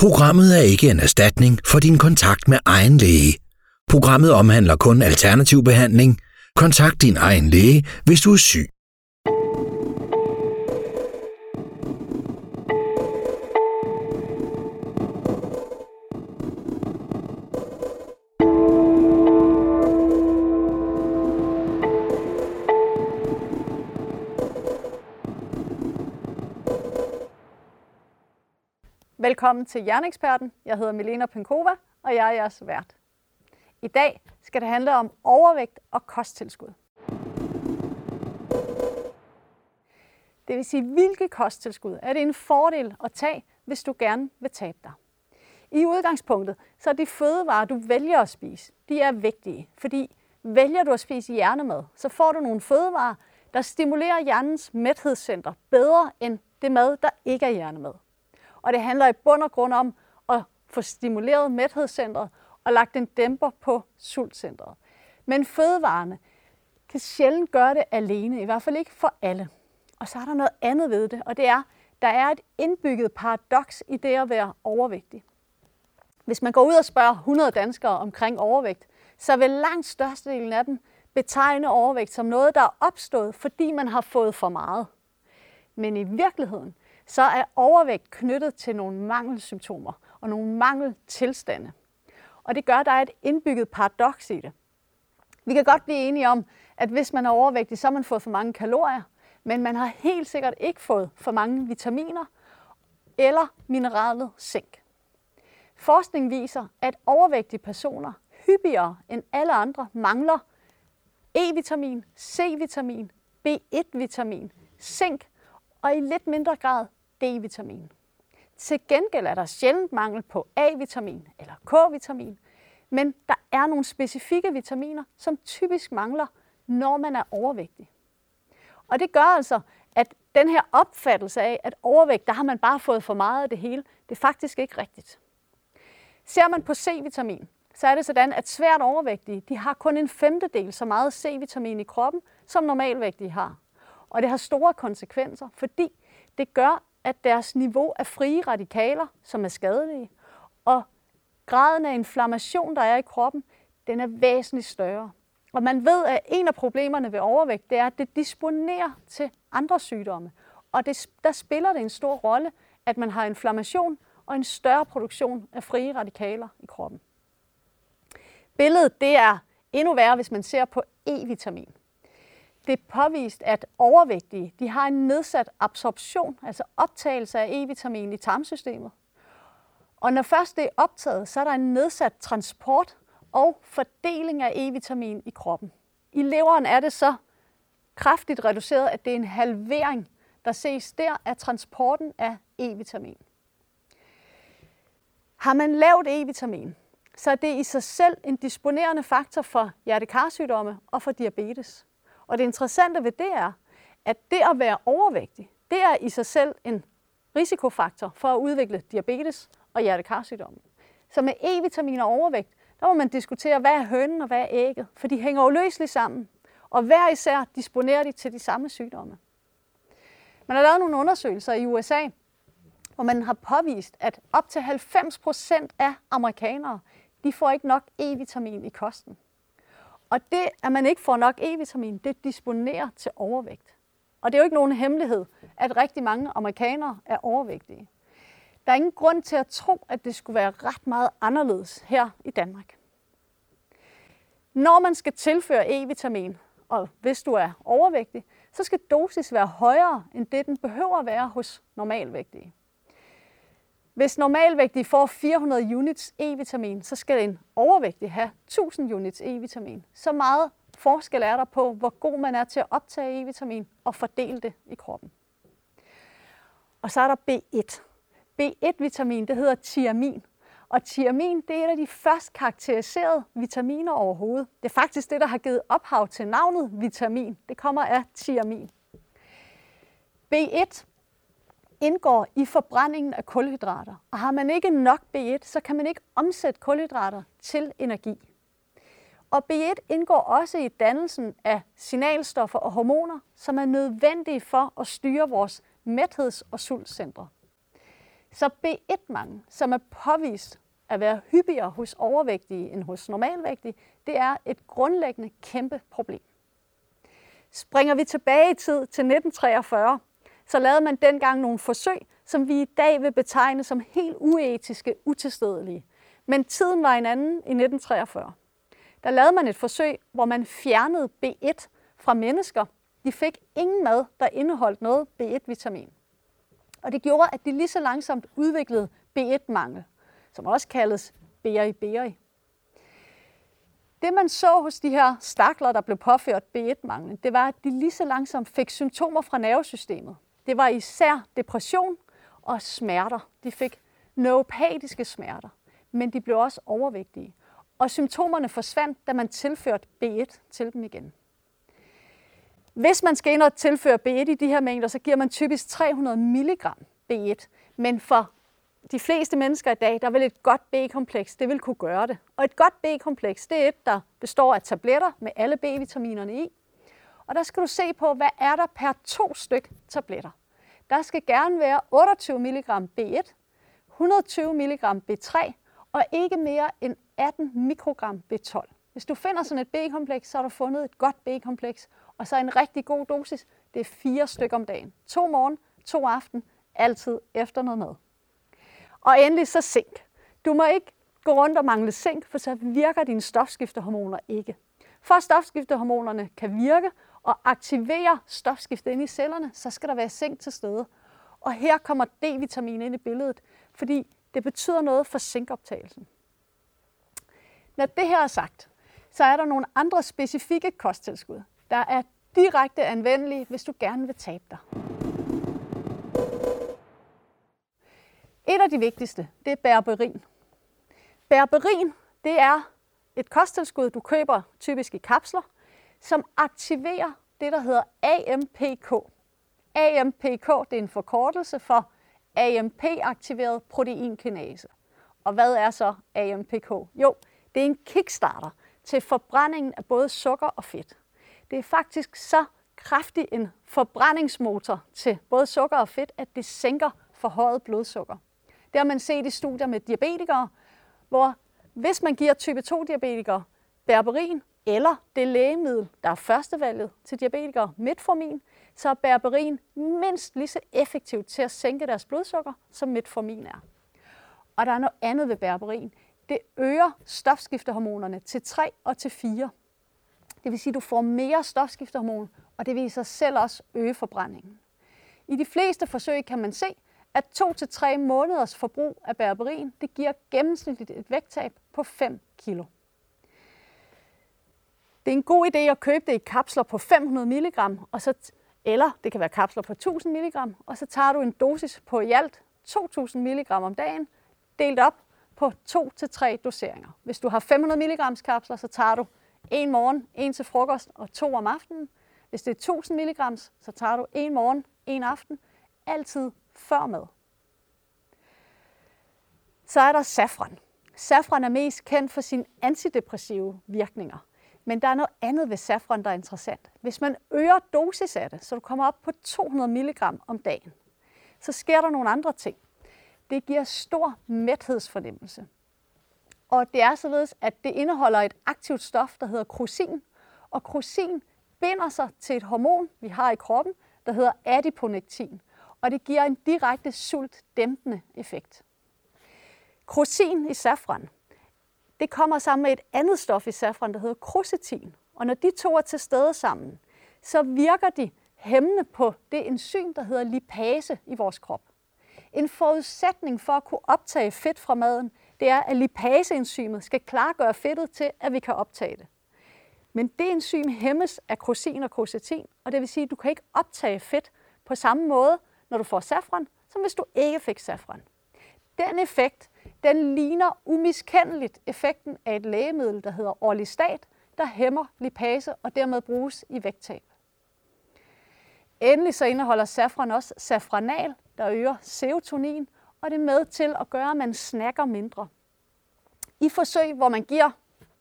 Programmet er ikke en erstatning for din kontakt med egen læge. Programmet omhandler kun alternativ behandling. Kontakt din egen læge, hvis du er syg. Velkommen til Hjerneksperten. Jeg hedder Milena Penkova, og jeg er jeres vært. I dag skal det handle om overvægt og kosttilskud. Det vil sige, hvilke kosttilskud er det en fordel at tage, hvis du gerne vil tabe dig. I udgangspunktet, så er de fødevarer, du vælger at spise, de er vigtige, fordi vælger du at spise hjernemad, så får du nogle fødevarer, der stimulerer hjernens mæthedscenter bedre end det mad, der ikke er hjernemad. Og det handler i bund og grund om at få stimuleret mæthedscentret og lagt en dæmper på sultcentret. Men fødevarene kan sjældent gøre det alene, i hvert fald ikke for alle. Og så er der noget andet ved det, og det er, der er et indbygget paradoks i det at være overvægtig. Hvis man går ud og spørger 100 danskere omkring overvægt, så vil langt størstedelen af dem betegne overvægt som noget, der er opstået, fordi man har fået for meget. Men i virkeligheden, så er overvægt knyttet til nogle mangelsymptomer og nogle mangeltilstande. Og det gør, at der er et indbygget paradoks i det. Vi kan godt blive enige om, at hvis man er overvægtig, så har man fået for mange kalorier, men man har helt sikkert ikke fået for mange vitaminer eller mineralet zink. Forskning viser, at overvægtige personer hyppigere end alle andre mangler E-vitamin, C-vitamin, B1-vitamin, zink og i lidt mindre grad D-vitamin. Til gengæld er der sjældent mangel på A-vitamin eller K-vitamin, men der er nogle specifikke vitaminer, som typisk mangler, når man er overvægtig. Og det gør altså, at den her opfattelse af, at overvægt, der har man bare fået for meget af det hele, det er faktisk ikke rigtigt. Ser man på C-vitamin, så er det sådan, at svært overvægtige, de har kun en femtedel så meget C-vitamin i kroppen, som normalvægtige har. Og det har store konsekvenser, fordi det gør, at deres niveau af frie radikaler, som er skadelige, og graden af inflammation, der er i kroppen, den er væsentligt større. Og man ved, at en af problemerne ved overvægt, det er, at det disponerer til andre sygdomme. Og det, der spiller det en stor rolle, at man har inflammation og en større produktion af frie radikaler i kroppen. Billedet det er endnu værre, hvis man ser på E-vitamin det er påvist, at overvægtige de har en nedsat absorption, altså optagelse af E-vitamin i tarmsystemet. Og når først det er optaget, så er der en nedsat transport og fordeling af E-vitamin i kroppen. I leveren er det så kraftigt reduceret, at det er en halvering, der ses der af transporten af E-vitamin. Har man lavt E-vitamin, så er det i sig selv en disponerende faktor for hjertekarsygdomme og for diabetes. Og det interessante ved det er, at det at være overvægtig, det er i sig selv en risikofaktor for at udvikle diabetes og hjertekarsygdomme. Så med E-vitamin og overvægt, der må man diskutere, hvad er hønen og hvad er ægget, for de hænger uløseligt sammen. Og hver især disponerer de til de samme sygdomme. Man har lavet nogle undersøgelser i USA, hvor man har påvist, at op til 90 procent af amerikanere, de får ikke nok E-vitamin i kosten. Og det, at man ikke får nok E-vitamin, det disponerer til overvægt. Og det er jo ikke nogen hemmelighed, at rigtig mange amerikanere er overvægtige. Der er ingen grund til at tro, at det skulle være ret meget anderledes her i Danmark. Når man skal tilføre E-vitamin, og hvis du er overvægtig, så skal dosis være højere end det, den behøver at være hos normalvægtige. Hvis normalvægtige får 400 units E-vitamin, så skal en overvægtig have 1000 units E-vitamin. Så meget forskel er der på, hvor god man er til at optage E-vitamin og fordele det i kroppen. Og så er der B1. B1-vitamin, det hedder thiamin. Og thiamin, det er et af de først karakteriserede vitaminer overhovedet. Det er faktisk det, der har givet ophav til navnet vitamin. Det kommer af thiamin. B1 indgår i forbrændingen af kulhydrater. Og har man ikke nok B1, så kan man ikke omsætte kulhydrater til energi. Og B1 indgår også i dannelsen af signalstoffer og hormoner, som er nødvendige for at styre vores mætheds- og sultcentre. Så B1-mangel, som er påvist at være hyppigere hos overvægtige end hos normalvægtige, det er et grundlæggende kæmpe problem. Springer vi tilbage i tid til 1943, så lavede man dengang nogle forsøg, som vi i dag vil betegne som helt uetiske, utilstedelige. Men tiden var en anden i 1943. Der lavede man et forsøg, hvor man fjernede B1 fra mennesker. De fik ingen mad, der indeholdt noget B1-vitamin. Og det gjorde, at de lige så langsomt udviklede B1-mangel, som også kaldes beri-beri. Det man så hos de her stakler, der blev påført B1-manglen, det var, at de lige så langsomt fik symptomer fra nervesystemet. Det var især depression og smerter. De fik neuropatiske smerter, men de blev også overvægtige. Og symptomerne forsvandt, da man tilførte B1 til dem igen. Hvis man skal ind og tilføre B1 i de her mængder, så giver man typisk 300 mg B1. Men for de fleste mennesker i dag, der vil et godt B-kompleks, det vil kunne gøre det. Og et godt B-kompleks, det er et, der består af tabletter med alle B-vitaminerne i. Og der skal du se på, hvad er der per to styk tabletter. Der skal gerne være 28 mg B1, 120 mg B3 og ikke mere end 18 mikrogram B12. Hvis du finder sådan et B-kompleks, så har du fundet et godt B-kompleks, og så en rigtig god dosis, det er fire stykker om dagen. To morgen, to aften, altid efter noget mad. Og endelig så zink. Du må ikke gå rundt og mangle zink, for så virker dine stofskiftehormoner ikke. For at stofskiftehormonerne kan virke og aktiverer stofskiftet ind i cellerne, så skal der være zink til stede. Og her kommer D-vitamin ind i billedet, fordi det betyder noget for zinkoptagelsen. Når det her er sagt, så er der nogle andre specifikke kosttilskud, der er direkte anvendelige, hvis du gerne vil tabe dig. Et af de vigtigste, det er berberin. Berberin, det er et kosttilskud, du køber typisk i kapsler, som aktiverer det, der hedder AMPK. AMPK, det er en forkortelse for AMP-aktiveret proteinkinase. Og hvad er så AMPK? Jo, det er en kickstarter til forbrændingen af både sukker og fedt. Det er faktisk så kraftig en forbrændingsmotor til både sukker og fedt, at det sænker forhøjet blodsukker. Det har man set i studier med diabetikere, hvor hvis man giver type 2-diabetikere berberin eller det lægemiddel, der er førstevalget til diabetikere, metformin, så er berberin mindst lige så effektivt til at sænke deres blodsukker, som metformin er. Og der er noget andet ved berberin. Det øger stofskiftehormonerne til 3 og til 4. Det vil sige, at du får mere stofskiftehormon, og det vil i sig selv også øge forbrændingen. I de fleste forsøg kan man se, at 2-3 måneders forbrug af berberin, det giver gennemsnitligt et vægttab på 5 kg. Det er en god idé at købe det i kapsler på 500 mg, og så, eller det kan være kapsler på 1000 mg, og så tager du en dosis på i alt 2000 mg om dagen, delt op på 2-3 doseringer. Hvis du har 500 mg kapsler, så tager du en morgen, en til frokost og to om aftenen. Hvis det er 1000 mg, så tager du en morgen, en aften, altid før mad. Så er der safran. Safran er mest kendt for sine antidepressive virkninger. Men der er noget andet ved safran, der er interessant. Hvis man øger dosis af det, så du kommer op på 200 mg om dagen, så sker der nogle andre ting. Det giver stor mæthedsfornemmelse. Og det er således, at det indeholder et aktivt stof, der hedder krosin. Og krosin binder sig til et hormon, vi har i kroppen, der hedder adiponektin og det giver en direkte sultdæmpende effekt. Krosin i safran, det kommer sammen med et andet stof i safran, der hedder krosetin. Og når de to er til stede sammen, så virker de hæmmende på det enzym, der hedder lipase i vores krop. En forudsætning for at kunne optage fedt fra maden, det er, at lipaseenzymet skal klargøre fedtet til, at vi kan optage det. Men det enzym hæmmes af krosin og krosetin, og det vil sige, at du kan ikke optage fedt på samme måde, når du får safran, som hvis du ikke fik safran. Den effekt, den ligner umiskendeligt effekten af et lægemiddel, der hedder orlistat, der hæmmer lipase og dermed bruges i vægttab. Endelig så indeholder safran også safranal, der øger serotonin, og det er med til at gøre, at man snakker mindre. I forsøg, hvor man giver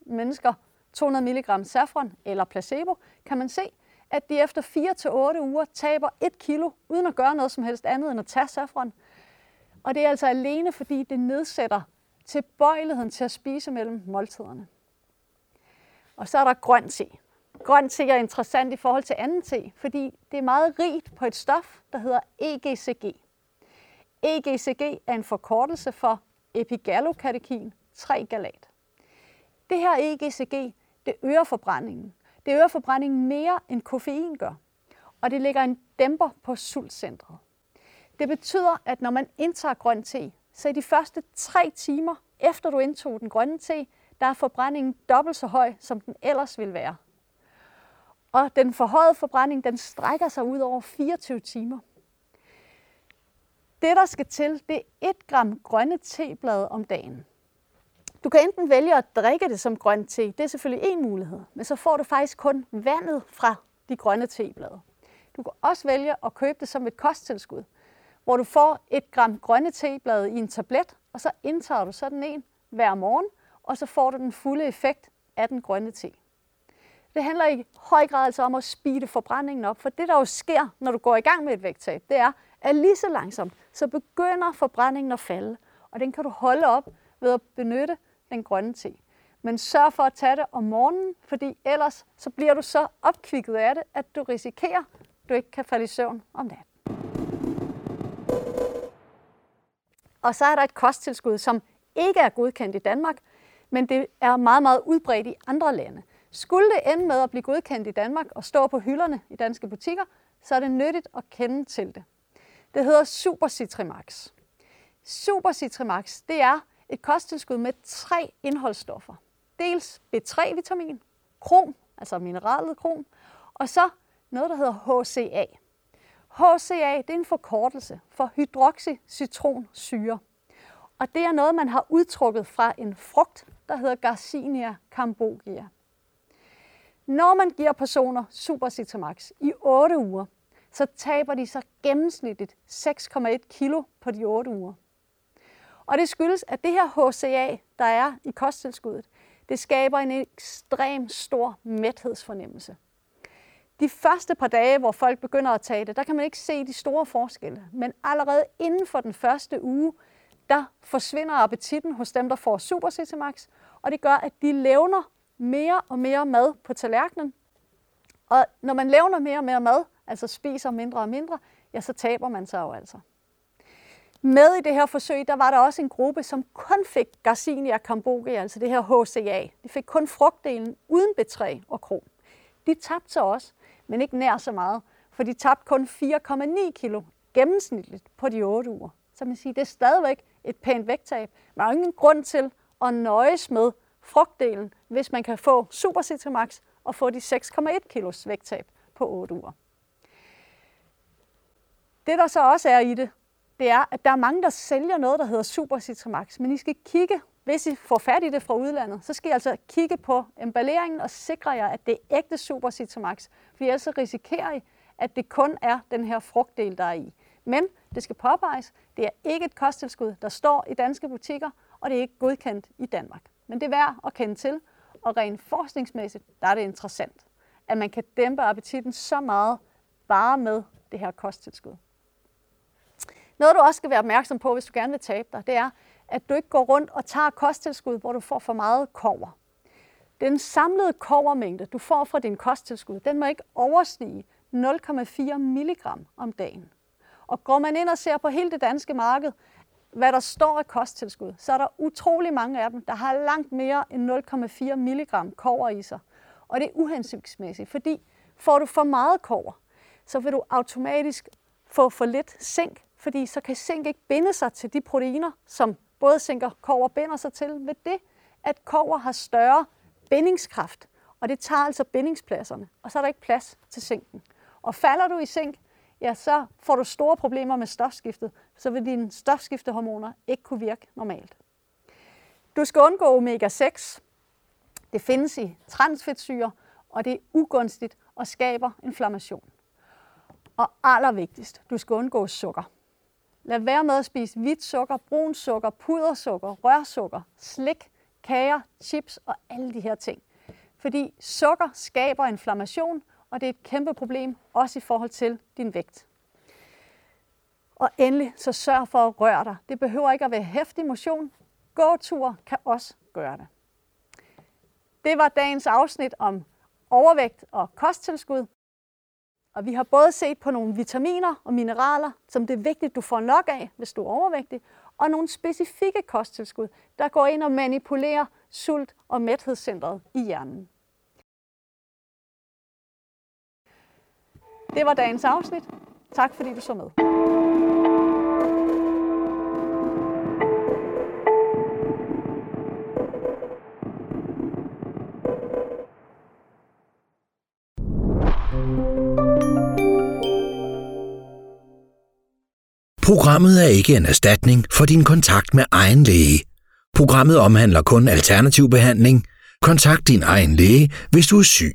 mennesker 200 mg safran eller placebo, kan man se, at de efter 4 til 8 uger taber 1 kilo, uden at gøre noget som helst andet end at tage safran. Og det er altså alene, fordi det nedsætter tilbøjeligheden til at spise mellem måltiderne. Og så er der grøn te. Grøn te er interessant i forhold til anden te, fordi det er meget rigt på et stof, der hedder EGCG. EGCG er en forkortelse for epigallokatekin 3-galat. Det her EGCG, det øger forbrændingen. Det øger forbrændingen mere end koffein gør, og det lægger en dæmper på sultcentret. Det betyder, at når man indtager grøn te, så i de første tre timer efter du indtog den grønne te, der er forbrændingen dobbelt så høj, som den ellers ville være. Og den forhøjede forbrænding, den strækker sig ud over 24 timer. Det, der skal til, det er 1 gram grønne teblade om dagen. Du kan enten vælge at drikke det som grøn te, det er selvfølgelig en mulighed, men så får du faktisk kun vandet fra de grønne teblade. Du kan også vælge at købe det som et kosttilskud, hvor du får et gram grønne teblade i en tablet, og så indtager du sådan en hver morgen, og så får du den fulde effekt af den grønne te. Det handler i høj grad altså om at speede forbrændingen op, for det der jo sker, når du går i gang med et vægttab, det er, at lige så langsomt, så begynder forbrændingen at falde, og den kan du holde op ved at benytte den grønne te. Men sørg for at tage det om morgenen, fordi ellers så bliver du så opkvikket af det, at du risikerer, at du ikke kan falde i søvn om natten. Og så er der et kosttilskud, som ikke er godkendt i Danmark, men det er meget, meget udbredt i andre lande. Skulle det ende med at blive godkendt i Danmark og stå på hylderne i danske butikker, så er det nyttigt at kende til det. Det hedder Super Citrimax. Super Citrimax, det er et kosttilskud med tre indholdsstoffer. Dels B3-vitamin, krom, altså mineralet krom, og så noget, der hedder HCA. HCA det er en forkortelse for hydroxycitronsyre. Og det er noget, man har udtrukket fra en frugt, der hedder Garcinia cambogia. Når man giver personer Super i 8 uger, så taber de så gennemsnitligt 6,1 kilo på de 8 uger. Og det skyldes, at det her HCA, der er i kosttilskuddet, det skaber en ekstrem stor mæthedsfornemmelse. De første par dage, hvor folk begynder at tage det, der kan man ikke se de store forskelle. Men allerede inden for den første uge, der forsvinder appetitten hos dem, der får Super Max, og det gør, at de levner mere og mere mad på tallerkenen. Og når man levner mere og mere mad, altså spiser mindre og mindre, ja, så taber man sig jo altså. Med i det her forsøg, der var der også en gruppe, som kun fik Garcinia cambogia, altså det her HCA. De fik kun frugtdelen uden betræ og krom. De tabte sig også, men ikke nær så meget, for de tabte kun 4,9 kilo gennemsnitligt på de 8 uger. Så man siger, det er stadigvæk et pænt vægttab. Man har ingen grund til at nøjes med frugtdelen, hvis man kan få Super Max og få de 6,1 kilos vægttab på 8 uger. Det der så også er i det, det er, at der er mange, der sælger noget, der hedder Super Max, men I skal kigge, hvis I får fat i det fra udlandet, så skal I altså kigge på emballeringen og sikre jer, at det er ægte Super Citamax, for ellers så risikerer I, at det kun er den her frugtdel, der er i. Men det skal påpeges, det er ikke et kosttilskud, der står i danske butikker, og det er ikke godkendt i Danmark. Men det er værd at kende til, og rent forskningsmæssigt, der er det interessant, at man kan dæmpe appetitten så meget bare med det her kosttilskud. Noget, du også skal være opmærksom på, hvis du gerne vil tabe dig, det er, at du ikke går rundt og tager kosttilskud, hvor du får for meget kover. Den samlede kovermængde, du får fra din kosttilskud, den må ikke overstige 0,4 mg om dagen. Og går man ind og ser på hele det danske marked, hvad der står af kosttilskud, så er der utrolig mange af dem, der har langt mere end 0,4 mg kover i sig. Og det er uhensigtsmæssigt, fordi får du for meget kover, så vil du automatisk få for lidt zink, fordi så kan zink ikke binde sig til de proteiner, som både sænker og kover binder sig til ved det, at kover har større bindingskraft, og det tager altså bindingspladserne, og så er der ikke plads til sinken. Og falder du i zink, ja, så får du store problemer med stofskiftet, så vil dine stofskiftehormoner ikke kunne virke normalt. Du skal undgå omega-6. Det findes i transfedtsyre, og det er ugunstigt og skaber inflammation. Og allervigtigst, du skal undgå sukker. Lad være med at spise hvidt sukker, brun sukker, pudersukker, rørsukker, slik, kager, chips og alle de her ting. Fordi sukker skaber inflammation, og det er et kæmpe problem, også i forhold til din vægt. Og endelig, så sørg for at røre dig. Det behøver ikke at være hæftig motion. Gåtur kan også gøre det. Det var dagens afsnit om overvægt og kosttilskud. Og vi har både set på nogle vitaminer og mineraler, som det er vigtigt, du får nok af, hvis du er overvægtig, og nogle specifikke kosttilskud, der går ind og manipulerer sult- og mæthedscentret i hjernen. Det var dagens afsnit. Tak fordi du så med. Programmet er ikke en erstatning for din kontakt med egen læge. Programmet omhandler kun alternativ behandling. Kontakt din egen læge, hvis du er syg